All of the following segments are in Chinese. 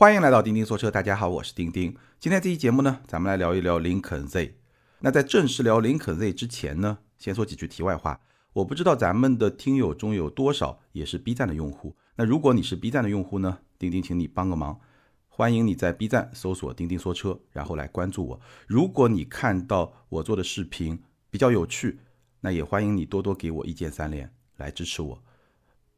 欢迎来到钉钉说车，大家好，我是钉钉。今天这期节目呢，咱们来聊一聊林肯 Z。那在正式聊林肯 Z 之前呢，先说几句题外话。我不知道咱们的听友中有多少也是 B 站的用户。那如果你是 B 站的用户呢，钉钉请你帮个忙，欢迎你在 B 站搜索“钉钉说车”，然后来关注我。如果你看到我做的视频比较有趣，那也欢迎你多多给我一键三连来支持我。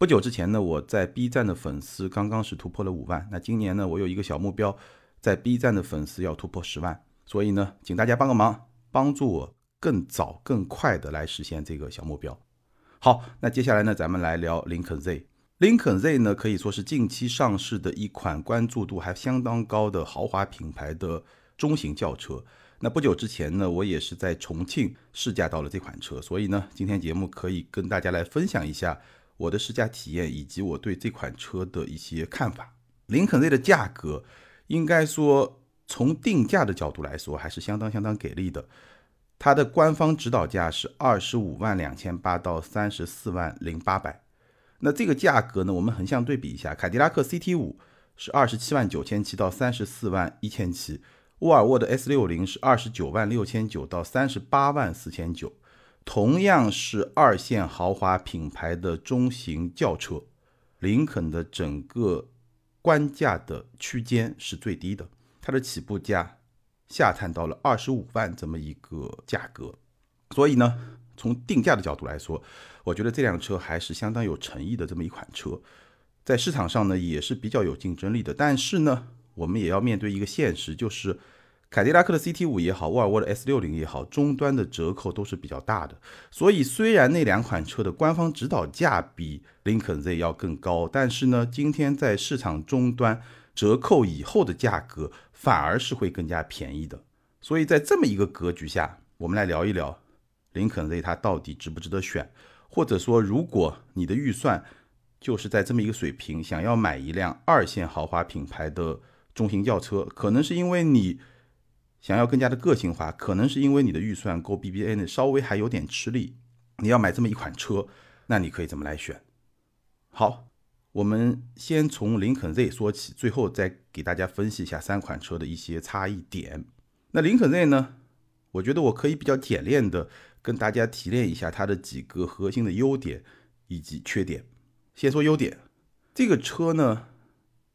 不久之前呢，我在 B 站的粉丝刚刚是突破了五万。那今年呢，我有一个小目标，在 B 站的粉丝要突破十万。所以呢，请大家帮个忙，帮助我更早、更快的来实现这个小目标。好，那接下来呢，咱们来聊林肯 Z。林肯 Z 呢，可以说是近期上市的一款关注度还相当高的豪华品牌的中型轿车。那不久之前呢，我也是在重庆试驾到了这款车，所以呢，今天节目可以跟大家来分享一下。我的试驾体验以及我对这款车的一些看法。林肯 Z 的价格，应该说从定价的角度来说，还是相当相当给力的。它的官方指导价是二十五万两千八到三十四万零八百。那这个价格呢，我们横向对比一下，凯迪拉克 CT 五是二十七万九千七到三十四万一千七，沃尔沃的 S 六零是二十九万六千九到三十八万四千九。同样是二线豪华品牌的中型轿车，林肯的整个官价的区间是最低的，它的起步价下探到了二十五万这么一个价格。所以呢，从定价的角度来说，我觉得这辆车还是相当有诚意的这么一款车，在市场上呢也是比较有竞争力的。但是呢，我们也要面对一个现实，就是。凯迪拉克的 CT 五也好，沃尔沃的 S 六零也好，终端的折扣都是比较大的。所以虽然那两款车的官方指导价比林肯 Z 要更高，但是呢，今天在市场终端折扣以后的价格反而是会更加便宜的。所以在这么一个格局下，我们来聊一聊林肯 Z 它到底值不值得选，或者说，如果你的预算就是在这么一个水平，想要买一辆二线豪华品牌的中型轿车，可能是因为你。想要更加的个性化，可能是因为你的预算够 BBA 呢，稍微还有点吃力。你要买这么一款车，那你可以怎么来选？好，我们先从林肯 Z 说起，最后再给大家分析一下三款车的一些差异点。那林肯 Z 呢，我觉得我可以比较简练的跟大家提炼一下它的几个核心的优点以及缺点。先说优点，这个车呢，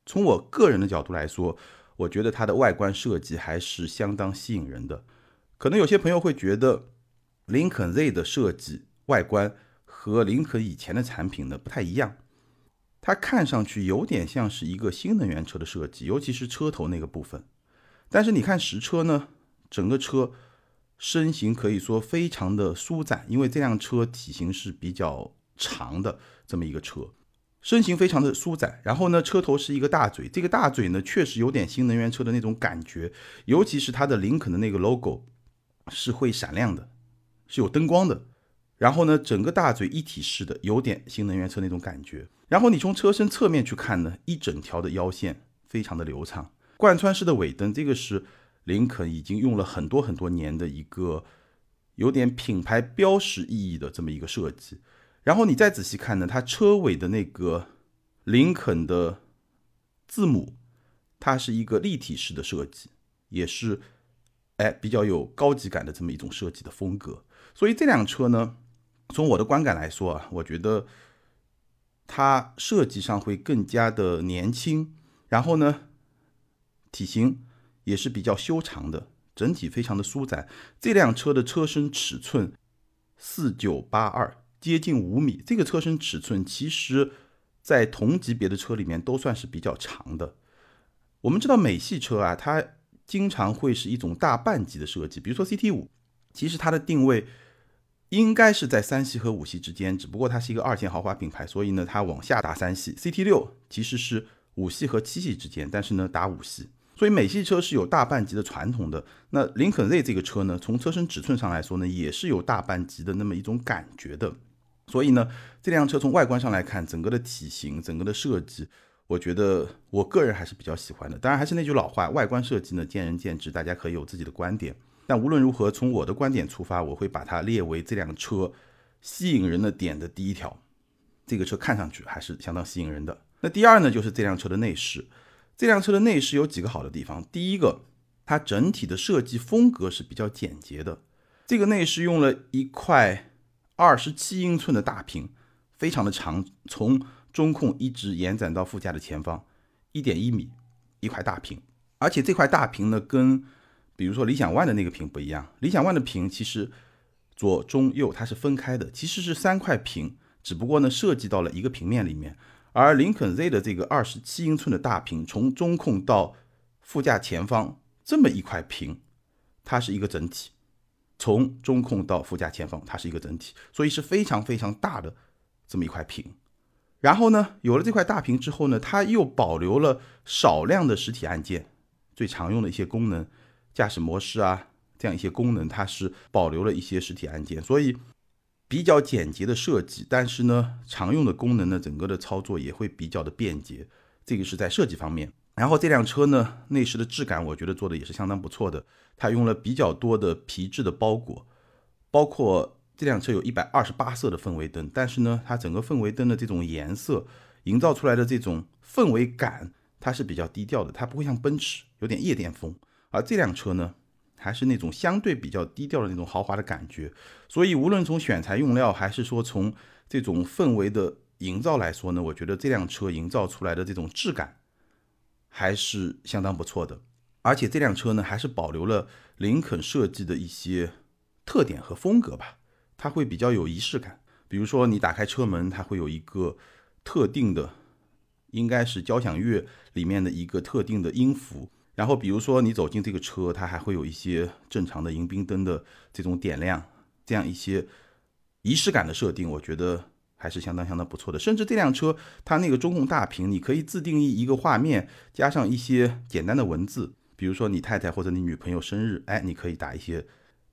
从我个人的角度来说。我觉得它的外观设计还是相当吸引人的。可能有些朋友会觉得，林肯 Z 的设计外观和林肯以前的产品呢不太一样，它看上去有点像是一个新能源车的设计，尤其是车头那个部分。但是你看实车呢，整个车身形可以说非常的舒展，因为这辆车体型是比较长的这么一个车。身形非常的舒展，然后呢，车头是一个大嘴，这个大嘴呢确实有点新能源车的那种感觉，尤其是它的林肯的那个 logo 是会闪亮的，是有灯光的。然后呢，整个大嘴一体式的，有点新能源车那种感觉。然后你从车身侧面去看呢，一整条的腰线非常的流畅，贯穿式的尾灯，这个是林肯已经用了很多很多年的一个有点品牌标识意义的这么一个设计。然后你再仔细看呢，它车尾的那个林肯的字母，它是一个立体式的设计，也是哎比较有高级感的这么一种设计的风格。所以这辆车呢，从我的观感来说啊，我觉得它设计上会更加的年轻，然后呢，体型也是比较修长的，整体非常的舒展。这辆车的车身尺寸四九八二。接近五米，这个车身尺寸其实，在同级别的车里面都算是比较长的。我们知道美系车啊，它经常会是一种大半级的设计，比如说 CT 五，其实它的定位应该是在三系和五系之间，只不过它是一个二线豪华品牌，所以呢，它往下打三系。CT 六其实是五系和七系之间，但是呢，打五系。所以美系车是有大半级的传统的。那林肯 Z 这个车呢，从车身尺寸上来说呢，也是有大半级的那么一种感觉的。所以呢，这辆车从外观上来看，整个的体型、整个的设计，我觉得我个人还是比较喜欢的。当然，还是那句老话，外观设计呢见仁见智，大家可以有自己的观点。但无论如何，从我的观点出发，我会把它列为这辆车吸引人的点的第一条。这个车看上去还是相当吸引人的。那第二呢，就是这辆车的内饰。这辆车的内饰有几个好的地方。第一个，它整体的设计风格是比较简洁的。这个内饰用了一块二十七英寸的大屏，非常的长，从中控一直延展到副驾的前方，一点一米一块大屏。而且这块大屏呢，跟比如说理想 ONE 的那个屏不一样。理想 ONE 的屏其实左中右它是分开的，其实是三块屏，只不过呢设计到了一个平面里面。而林肯 Z 的这个二十七英寸的大屏，从中控到副驾前方这么一块屏，它是一个整体。从中控到副驾前方，它是一个整体，所以是非常非常大的这么一块屏。然后呢，有了这块大屏之后呢，它又保留了少量的实体按键，最常用的一些功能，驾驶模式啊，这样一些功能，它是保留了一些实体按键，所以。比较简洁的设计，但是呢，常用的功能呢，整个的操作也会比较的便捷。这个是在设计方面。然后这辆车呢，内饰的质感，我觉得做的也是相当不错的。它用了比较多的皮质的包裹，包括这辆车有一百二十八色的氛围灯，但是呢，它整个氛围灯的这种颜色营造出来的这种氛围感，它是比较低调的，它不会像奔驰有点夜店风。而这辆车呢？还是那种相对比较低调的那种豪华的感觉，所以无论从选材用料，还是说从这种氛围的营造来说呢，我觉得这辆车营造出来的这种质感还是相当不错的。而且这辆车呢，还是保留了林肯设计的一些特点和风格吧，它会比较有仪式感。比如说你打开车门，它会有一个特定的，应该是交响乐里面的一个特定的音符。然后，比如说你走进这个车，它还会有一些正常的迎宾灯的这种点亮，这样一些仪式感的设定，我觉得还是相当相当不错的。甚至这辆车它那个中控大屏，你可以自定义一个画面，加上一些简单的文字，比如说你太太或者你女朋友生日，哎，你可以打一些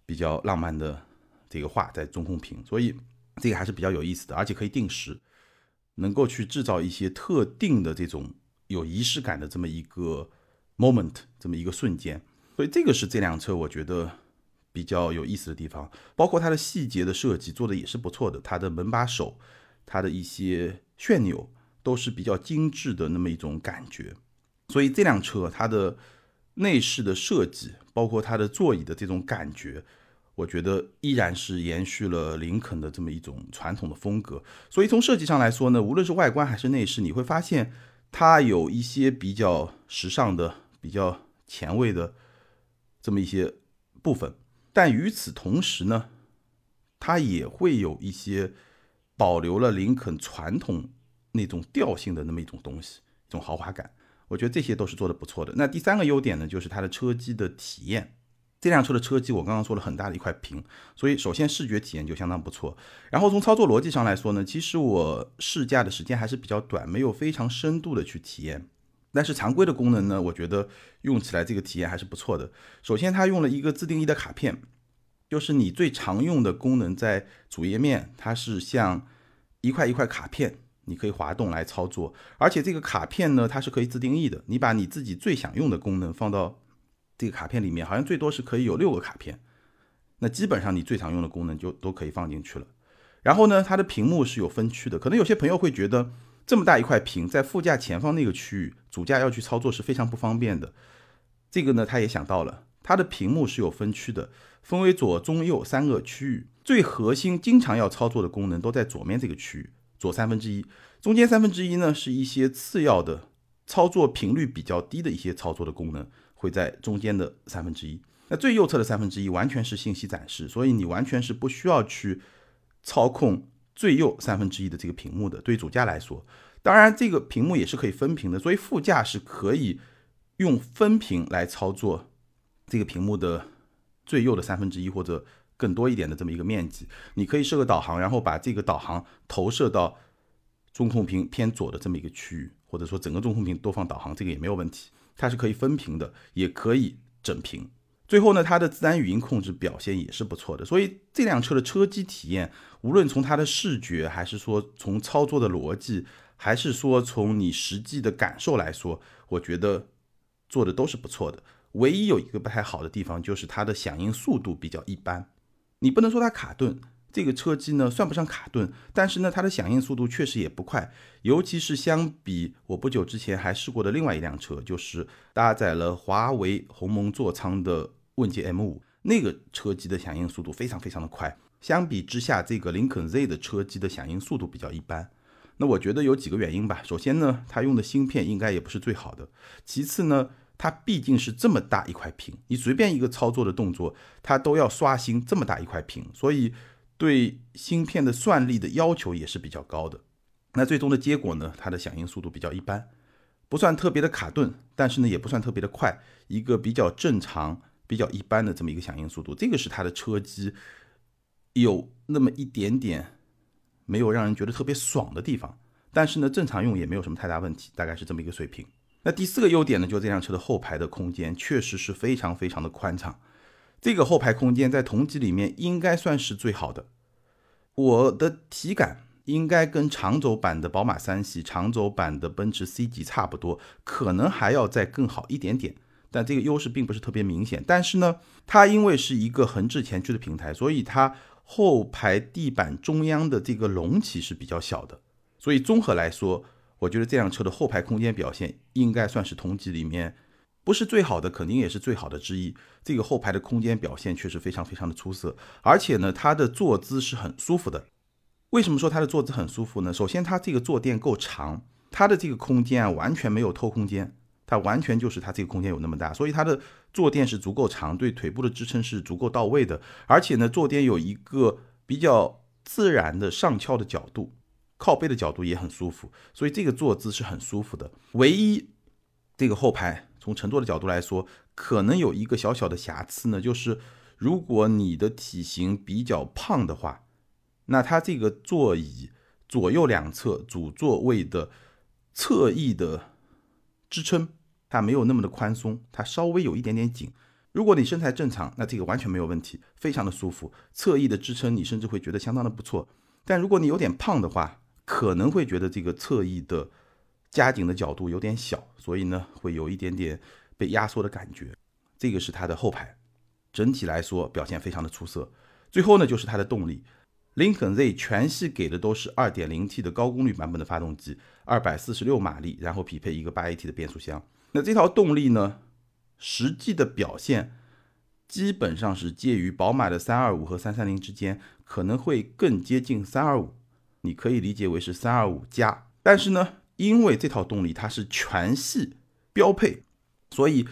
比较浪漫的这个话在中控屏，所以这个还是比较有意思的，而且可以定时，能够去制造一些特定的这种有仪式感的这么一个。moment 这么一个瞬间，所以这个是这辆车我觉得比较有意思的地方，包括它的细节的设计做的也是不错的，它的门把手，它的一些旋钮都是比较精致的那么一种感觉，所以这辆车它的内饰的设计，包括它的座椅的这种感觉，我觉得依然是延续了林肯的这么一种传统的风格，所以从设计上来说呢，无论是外观还是内饰，你会发现它有一些比较时尚的。比较前卫的这么一些部分，但与此同时呢，它也会有一些保留了林肯传统那种调性的那么一种东西，一种豪华感。我觉得这些都是做的不错的。那第三个优点呢，就是它的车机的体验。这辆车的车机我刚刚说了很大的一块屏，所以首先视觉体验就相当不错。然后从操作逻辑上来说呢，其实我试驾的时间还是比较短，没有非常深度的去体验。但是常规的功能呢，我觉得用起来这个体验还是不错的。首先，它用了一个自定义的卡片，就是你最常用的功能在主页面，它是像一块一块卡片，你可以滑动来操作。而且这个卡片呢，它是可以自定义的，你把你自己最想用的功能放到这个卡片里面，好像最多是可以有六个卡片，那基本上你最常用的功能就都可以放进去了。然后呢，它的屏幕是有分区的，可能有些朋友会觉得。这么大一块屏，在副驾前方那个区域，主驾要去操作是非常不方便的。这个呢，他也想到了，它的屏幕是有分区的，分为左、中、右三个区域。最核心、经常要操作的功能都在左面这个区域，左三分之一。中间三分之一呢，是一些次要的、操作频率比较低的一些操作的功能，会在中间的三分之一。那最右侧的三分之一完全是信息展示，所以你完全是不需要去操控。最右三分之一的这个屏幕的，对于主驾来说，当然这个屏幕也是可以分屏的，所以副驾是可以用分屏来操作这个屏幕的最右的三分之一或者更多一点的这么一个面积。你可以设个导航，然后把这个导航投射到中控屏偏左的这么一个区域，或者说整个中控屏都放导航，这个也没有问题。它是可以分屏的，也可以整屏。最后呢，它的自然语音控制表现也是不错的，所以这辆车的车机体验，无论从它的视觉，还是说从操作的逻辑，还是说从你实际的感受来说，我觉得做的都是不错的。唯一有一个不太好的地方，就是它的响应速度比较一般。你不能说它卡顿，这个车机呢算不上卡顿，但是呢它的响应速度确实也不快，尤其是相比我不久之前还试过的另外一辆车，就是搭载了华为鸿蒙座舱的问界 M5，那个车机的响应速度非常非常的快。相比之下，这个林肯 Z 的车机的响应速度比较一般。那我觉得有几个原因吧。首先呢，它用的芯片应该也不是最好的。其次呢，它毕竟是这么大一块屏，你随便一个操作的动作，它都要刷新这么大一块屏，所以。对芯片的算力的要求也是比较高的，那最终的结果呢？它的响应速度比较一般，不算特别的卡顿，但是呢也不算特别的快，一个比较正常、比较一般的这么一个响应速度，这个是它的车机有那么一点点没有让人觉得特别爽的地方，但是呢正常用也没有什么太大问题，大概是这么一个水平。那第四个优点呢，就这辆车的后排的空间确实是非常非常的宽敞。这个后排空间在同级里面应该算是最好的，我的体感应该跟长轴版的宝马三系、长轴版的奔驰 C 级差不多，可能还要再更好一点点，但这个优势并不是特别明显。但是呢，它因为是一个横置前驱的平台，所以它后排地板中央的这个隆起是比较小的，所以综合来说，我觉得这辆车的后排空间表现应该算是同级里面。不是最好的，肯定也是最好的之一。这个后排的空间表现确实非常非常的出色，而且呢，它的坐姿是很舒服的。为什么说它的坐姿很舒服呢？首先，它这个坐垫够长，它的这个空间啊完全没有透空间，它完全就是它这个空间有那么大，所以它的坐垫是足够长，对腿部的支撑是足够到位的。而且呢，坐垫有一个比较自然的上翘的角度，靠背的角度也很舒服，所以这个坐姿是很舒服的。唯一这个后排。从乘坐的角度来说，可能有一个小小的瑕疵呢，就是如果你的体型比较胖的话，那它这个座椅左右两侧主座位的侧翼的支撑，它没有那么的宽松，它稍微有一点点紧。如果你身材正常，那这个完全没有问题，非常的舒服。侧翼的支撑你甚至会觉得相当的不错。但如果你有点胖的话，可能会觉得这个侧翼的。夹紧的角度有点小，所以呢会有一点点被压缩的感觉。这个是它的后排，整体来说表现非常的出色。最后呢就是它的动力，林肯 Z 全系给的都是 2.0T 的高功率版本的发动机，246马力，然后匹配一个 8AT 的变速箱。那这套动力呢，实际的表现基本上是介于宝马的325和330之间，可能会更接近325，你可以理解为是325加。但是呢。因为这套动力它是全系标配，所以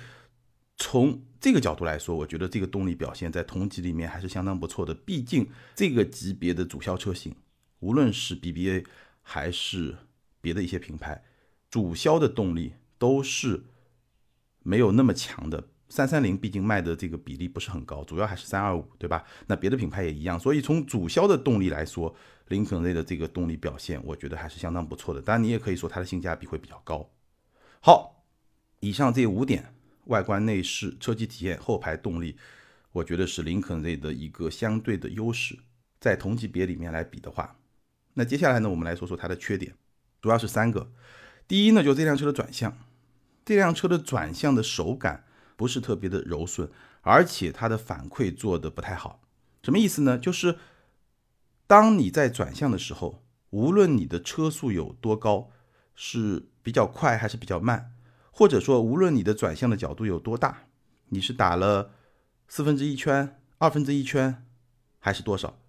从这个角度来说，我觉得这个动力表现在同级里面还是相当不错的。毕竟这个级别的主销车型，无论是 BBA 还是别的一些品牌，主销的动力都是没有那么强的。三三零毕竟卖的这个比例不是很高，主要还是三二五，对吧？那别的品牌也一样，所以从主销的动力来说，林肯 Z 的这个动力表现，我觉得还是相当不错的。当然，你也可以说它的性价比会比较高。好，以上这五点，外观、内饰、车机体验、后排动力，我觉得是林肯 Z 的一个相对的优势。在同级别里面来比的话，那接下来呢，我们来说说它的缺点，主要是三个。第一呢，就这辆车的转向，这辆车的转向的手感。不是特别的柔顺，而且它的反馈做的不太好。什么意思呢？就是当你在转向的时候，无论你的车速有多高，是比较快还是比较慢，或者说无论你的转向的角度有多大，你是打了四分之一圈、二分之一圈还是多少，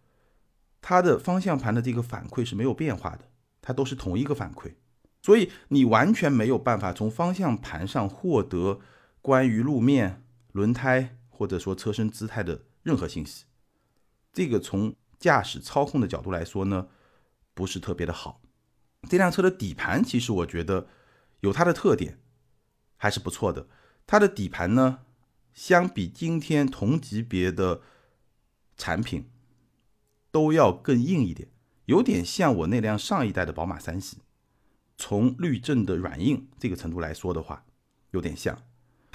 它的方向盘的这个反馈是没有变化的，它都是同一个反馈，所以你完全没有办法从方向盘上获得。关于路面、轮胎或者说车身姿态的任何信息，这个从驾驶操控的角度来说呢，不是特别的好。这辆车的底盘其实我觉得有它的特点，还是不错的。它的底盘呢，相比今天同级别的产品都要更硬一点，有点像我那辆上一代的宝马三系。从滤震的软硬这个程度来说的话，有点像。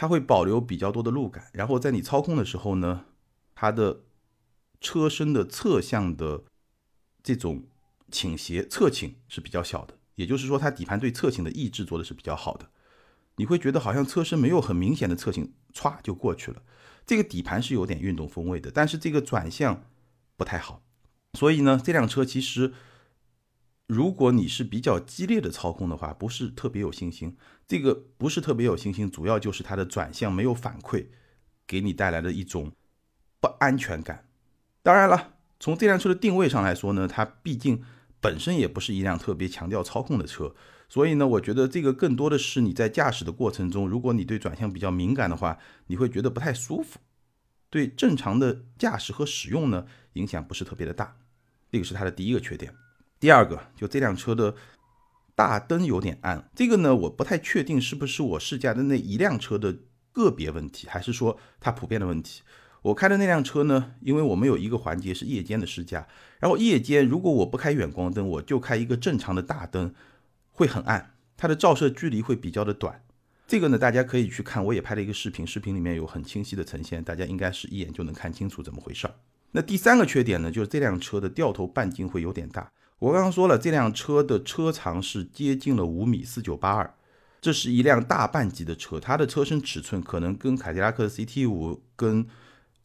它会保留比较多的路感，然后在你操控的时候呢，它的车身的侧向的这种倾斜侧倾是比较小的，也就是说它底盘对侧倾的抑制做的是比较好的。你会觉得好像车身没有很明显的侧倾，歘就过去了。这个底盘是有点运动风味的，但是这个转向不太好。所以呢，这辆车其实，如果你是比较激烈的操控的话，不是特别有信心。这个不是特别有信心，主要就是它的转向没有反馈，给你带来的一种不安全感。当然了，从这辆车的定位上来说呢，它毕竟本身也不是一辆特别强调操控的车，所以呢，我觉得这个更多的是你在驾驶的过程中，如果你对转向比较敏感的话，你会觉得不太舒服。对正常的驾驶和使用呢，影响不是特别的大，这个是它的第一个缺点。第二个，就这辆车的大灯有点暗，这个呢，我不太确定是不是我试驾的那一辆车的个别问题，还是说它普遍的问题。我开的那辆车呢，因为我们有一个环节是夜间的试驾，然后夜间如果我不开远光灯，我就开一个正常的大灯，会很暗，它的照射距离会比较的短。这个呢，大家可以去看，我也拍了一个视频，视频里面有很清晰的呈现，大家应该是一眼就能看清楚怎么回事儿。那第三个缺点呢，就是这辆车的掉头半径会有点大。我刚刚说了，这辆车的车长是接近了五米四九八二，这是一辆大半级的车，它的车身尺寸可能跟凯迪拉克的 CT 五、跟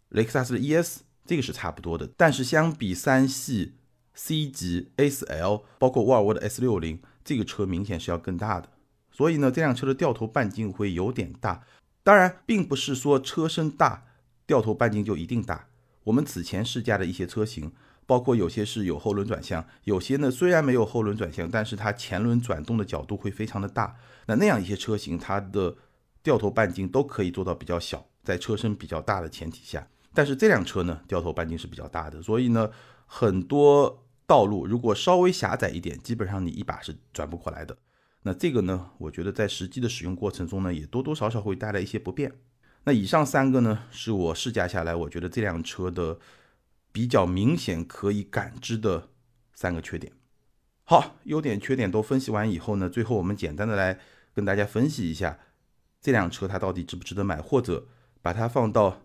雷克萨斯的 ES 这个是差不多的，但是相比三系 C 级 S-L，包括沃尔沃的 S 六零，这个车明显是要更大的。所以呢，这辆车的掉头半径会有点大。当然，并不是说车身大，掉头半径就一定大。我们此前试驾的一些车型，包括有些是有后轮转向，有些呢虽然没有后轮转向，但是它前轮转动的角度会非常的大。那那样一些车型，它的掉头半径都可以做到比较小，在车身比较大的前提下。但是这辆车呢，掉头半径是比较大的，所以呢，很多道路如果稍微狭窄一点，基本上你一把是转不过来的。那这个呢，我觉得在实际的使用过程中呢，也多多少少会带来一些不便。那以上三个呢，是我试驾下来，我觉得这辆车的比较明显可以感知的三个缺点。好，优点缺点都分析完以后呢，最后我们简单的来跟大家分析一下这辆车它到底值不值得买，或者把它放到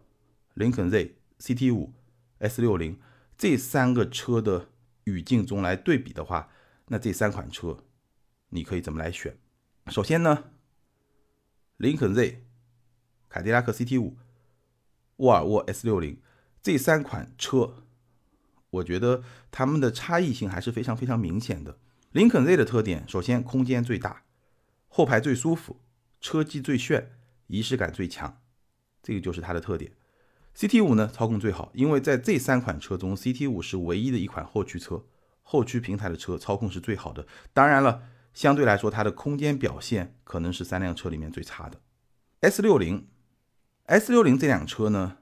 林肯 Z、CT 五、S 六零这三个车的语境中来对比的话，那这三款车。你可以怎么来选？首先呢，林肯 Z、凯迪拉克 CT 五、沃尔沃 S 六零这三款车，我觉得它们的差异性还是非常非常明显的。林肯 Z 的特点，首先空间最大，后排最舒服，车机最炫，仪式感最强，这个就是它的特点。CT 五呢，操控最好，因为在这三款车中，CT 五是唯一的一款后驱车，后驱平台的车操控是最好的。当然了。相对来说，它的空间表现可能是三辆车里面最差的。S 六零，S 六零这辆车呢，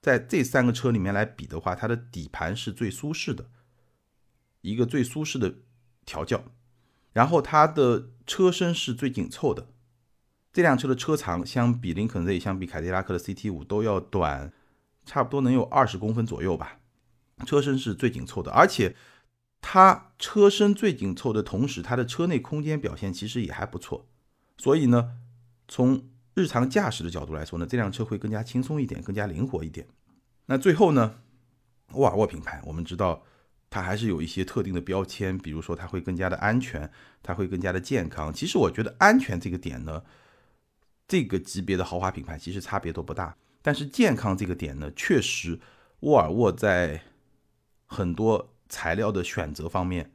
在这三个车里面来比的话，它的底盘是最舒适的，一个最舒适的调教。然后它的车身是最紧凑的，这辆车的车长相比林肯 Z、相比凯迪拉克的 CT 五都要短，差不多能有二十公分左右吧。车身是最紧凑的，而且。它车身最紧凑的同时，它的车内空间表现其实也还不错，所以呢，从日常驾驶的角度来说呢，这辆车会更加轻松一点，更加灵活一点。那最后呢，沃尔沃品牌，我们知道它还是有一些特定的标签，比如说它会更加的安全，它会更加的健康。其实我觉得安全这个点呢，这个级别的豪华品牌其实差别都不大，但是健康这个点呢，确实沃尔沃在很多。材料的选择方面，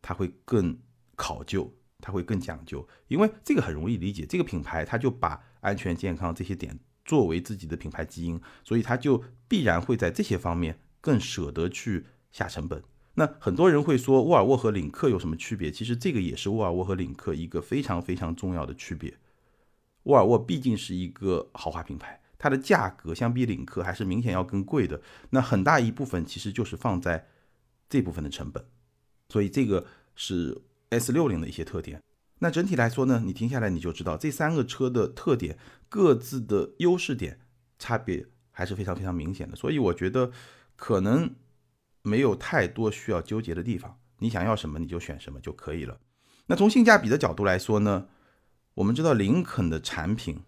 它会更考究，它会更讲究，因为这个很容易理解。这个品牌它就把安全、健康这些点作为自己的品牌基因，所以它就必然会在这些方面更舍得去下成本。那很多人会说沃尔沃和领克有什么区别？其实这个也是沃尔沃和领克一个非常非常重要的区别。沃尔沃毕竟是一个豪华品牌，它的价格相比领克还是明显要更贵的。那很大一部分其实就是放在。这部分的成本，所以这个是 S 六零的一些特点。那整体来说呢，你停下来你就知道这三个车的特点，各自的优势点差别还是非常非常明显的。所以我觉得可能没有太多需要纠结的地方。你想要什么你就选什么就可以了。那从性价比的角度来说呢，我们知道林肯的产品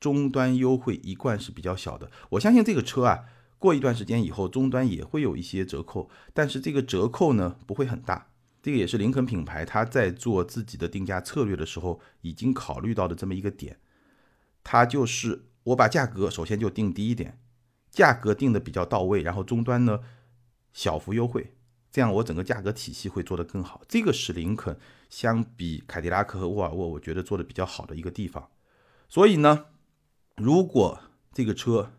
终端优惠一贯是比较小的。我相信这个车啊。过一段时间以后，终端也会有一些折扣，但是这个折扣呢不会很大。这个也是林肯品牌它在做自己的定价策略的时候已经考虑到的这么一个点。它就是我把价格首先就定低一点，价格定的比较到位，然后终端呢小幅优惠，这样我整个价格体系会做得更好。这个是林肯相比凯迪拉克和沃尔沃，我觉得做的比较好的一个地方。所以呢，如果这个车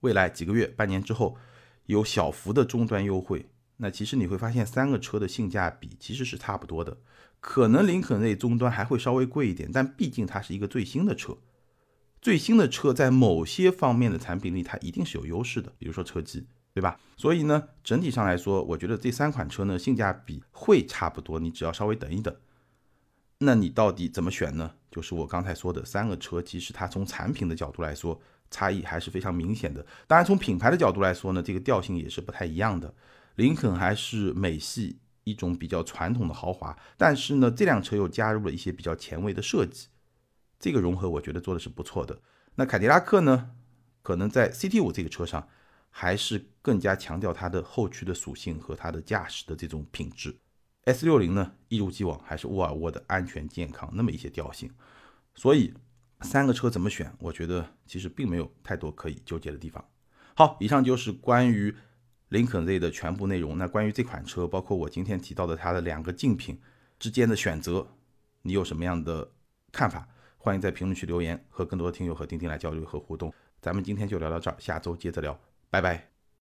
未来几个月、半年之后有小幅的终端优惠，那其实你会发现三个车的性价比其实是差不多的。可能林肯类终端还会稍微贵一点，但毕竟它是一个最新的车。最新的车在某些方面的产品力，它一定是有优势的，比如说车机，对吧？所以呢，整体上来说，我觉得这三款车呢，性价比会差不多。你只要稍微等一等，那你到底怎么选呢？就是我刚才说的三个车，其实它从产品的角度来说，差异还是非常明显的。当然，从品牌的角度来说呢，这个调性也是不太一样的。林肯还是美系一种比较传统的豪华，但是呢，这辆车又加入了一些比较前卫的设计。这个融合我觉得做的是不错的。那凯迪拉克呢，可能在 CT 五这个车上，还是更加强调它的后驱的属性和它的驾驶的这种品质。S 六零呢，一如既往还是沃尔沃的安全健康那么一些调性。所以三个车怎么选，我觉得其实并没有太多可以纠结的地方。好，以上就是关于林肯 Z 的全部内容。那关于这款车，包括我今天提到的它的两个竞品之间的选择，你有什么样的看法？欢迎在评论区留言，和更多的听友和钉钉来交流和互动。咱们今天就聊到这儿，下周接着聊，拜拜。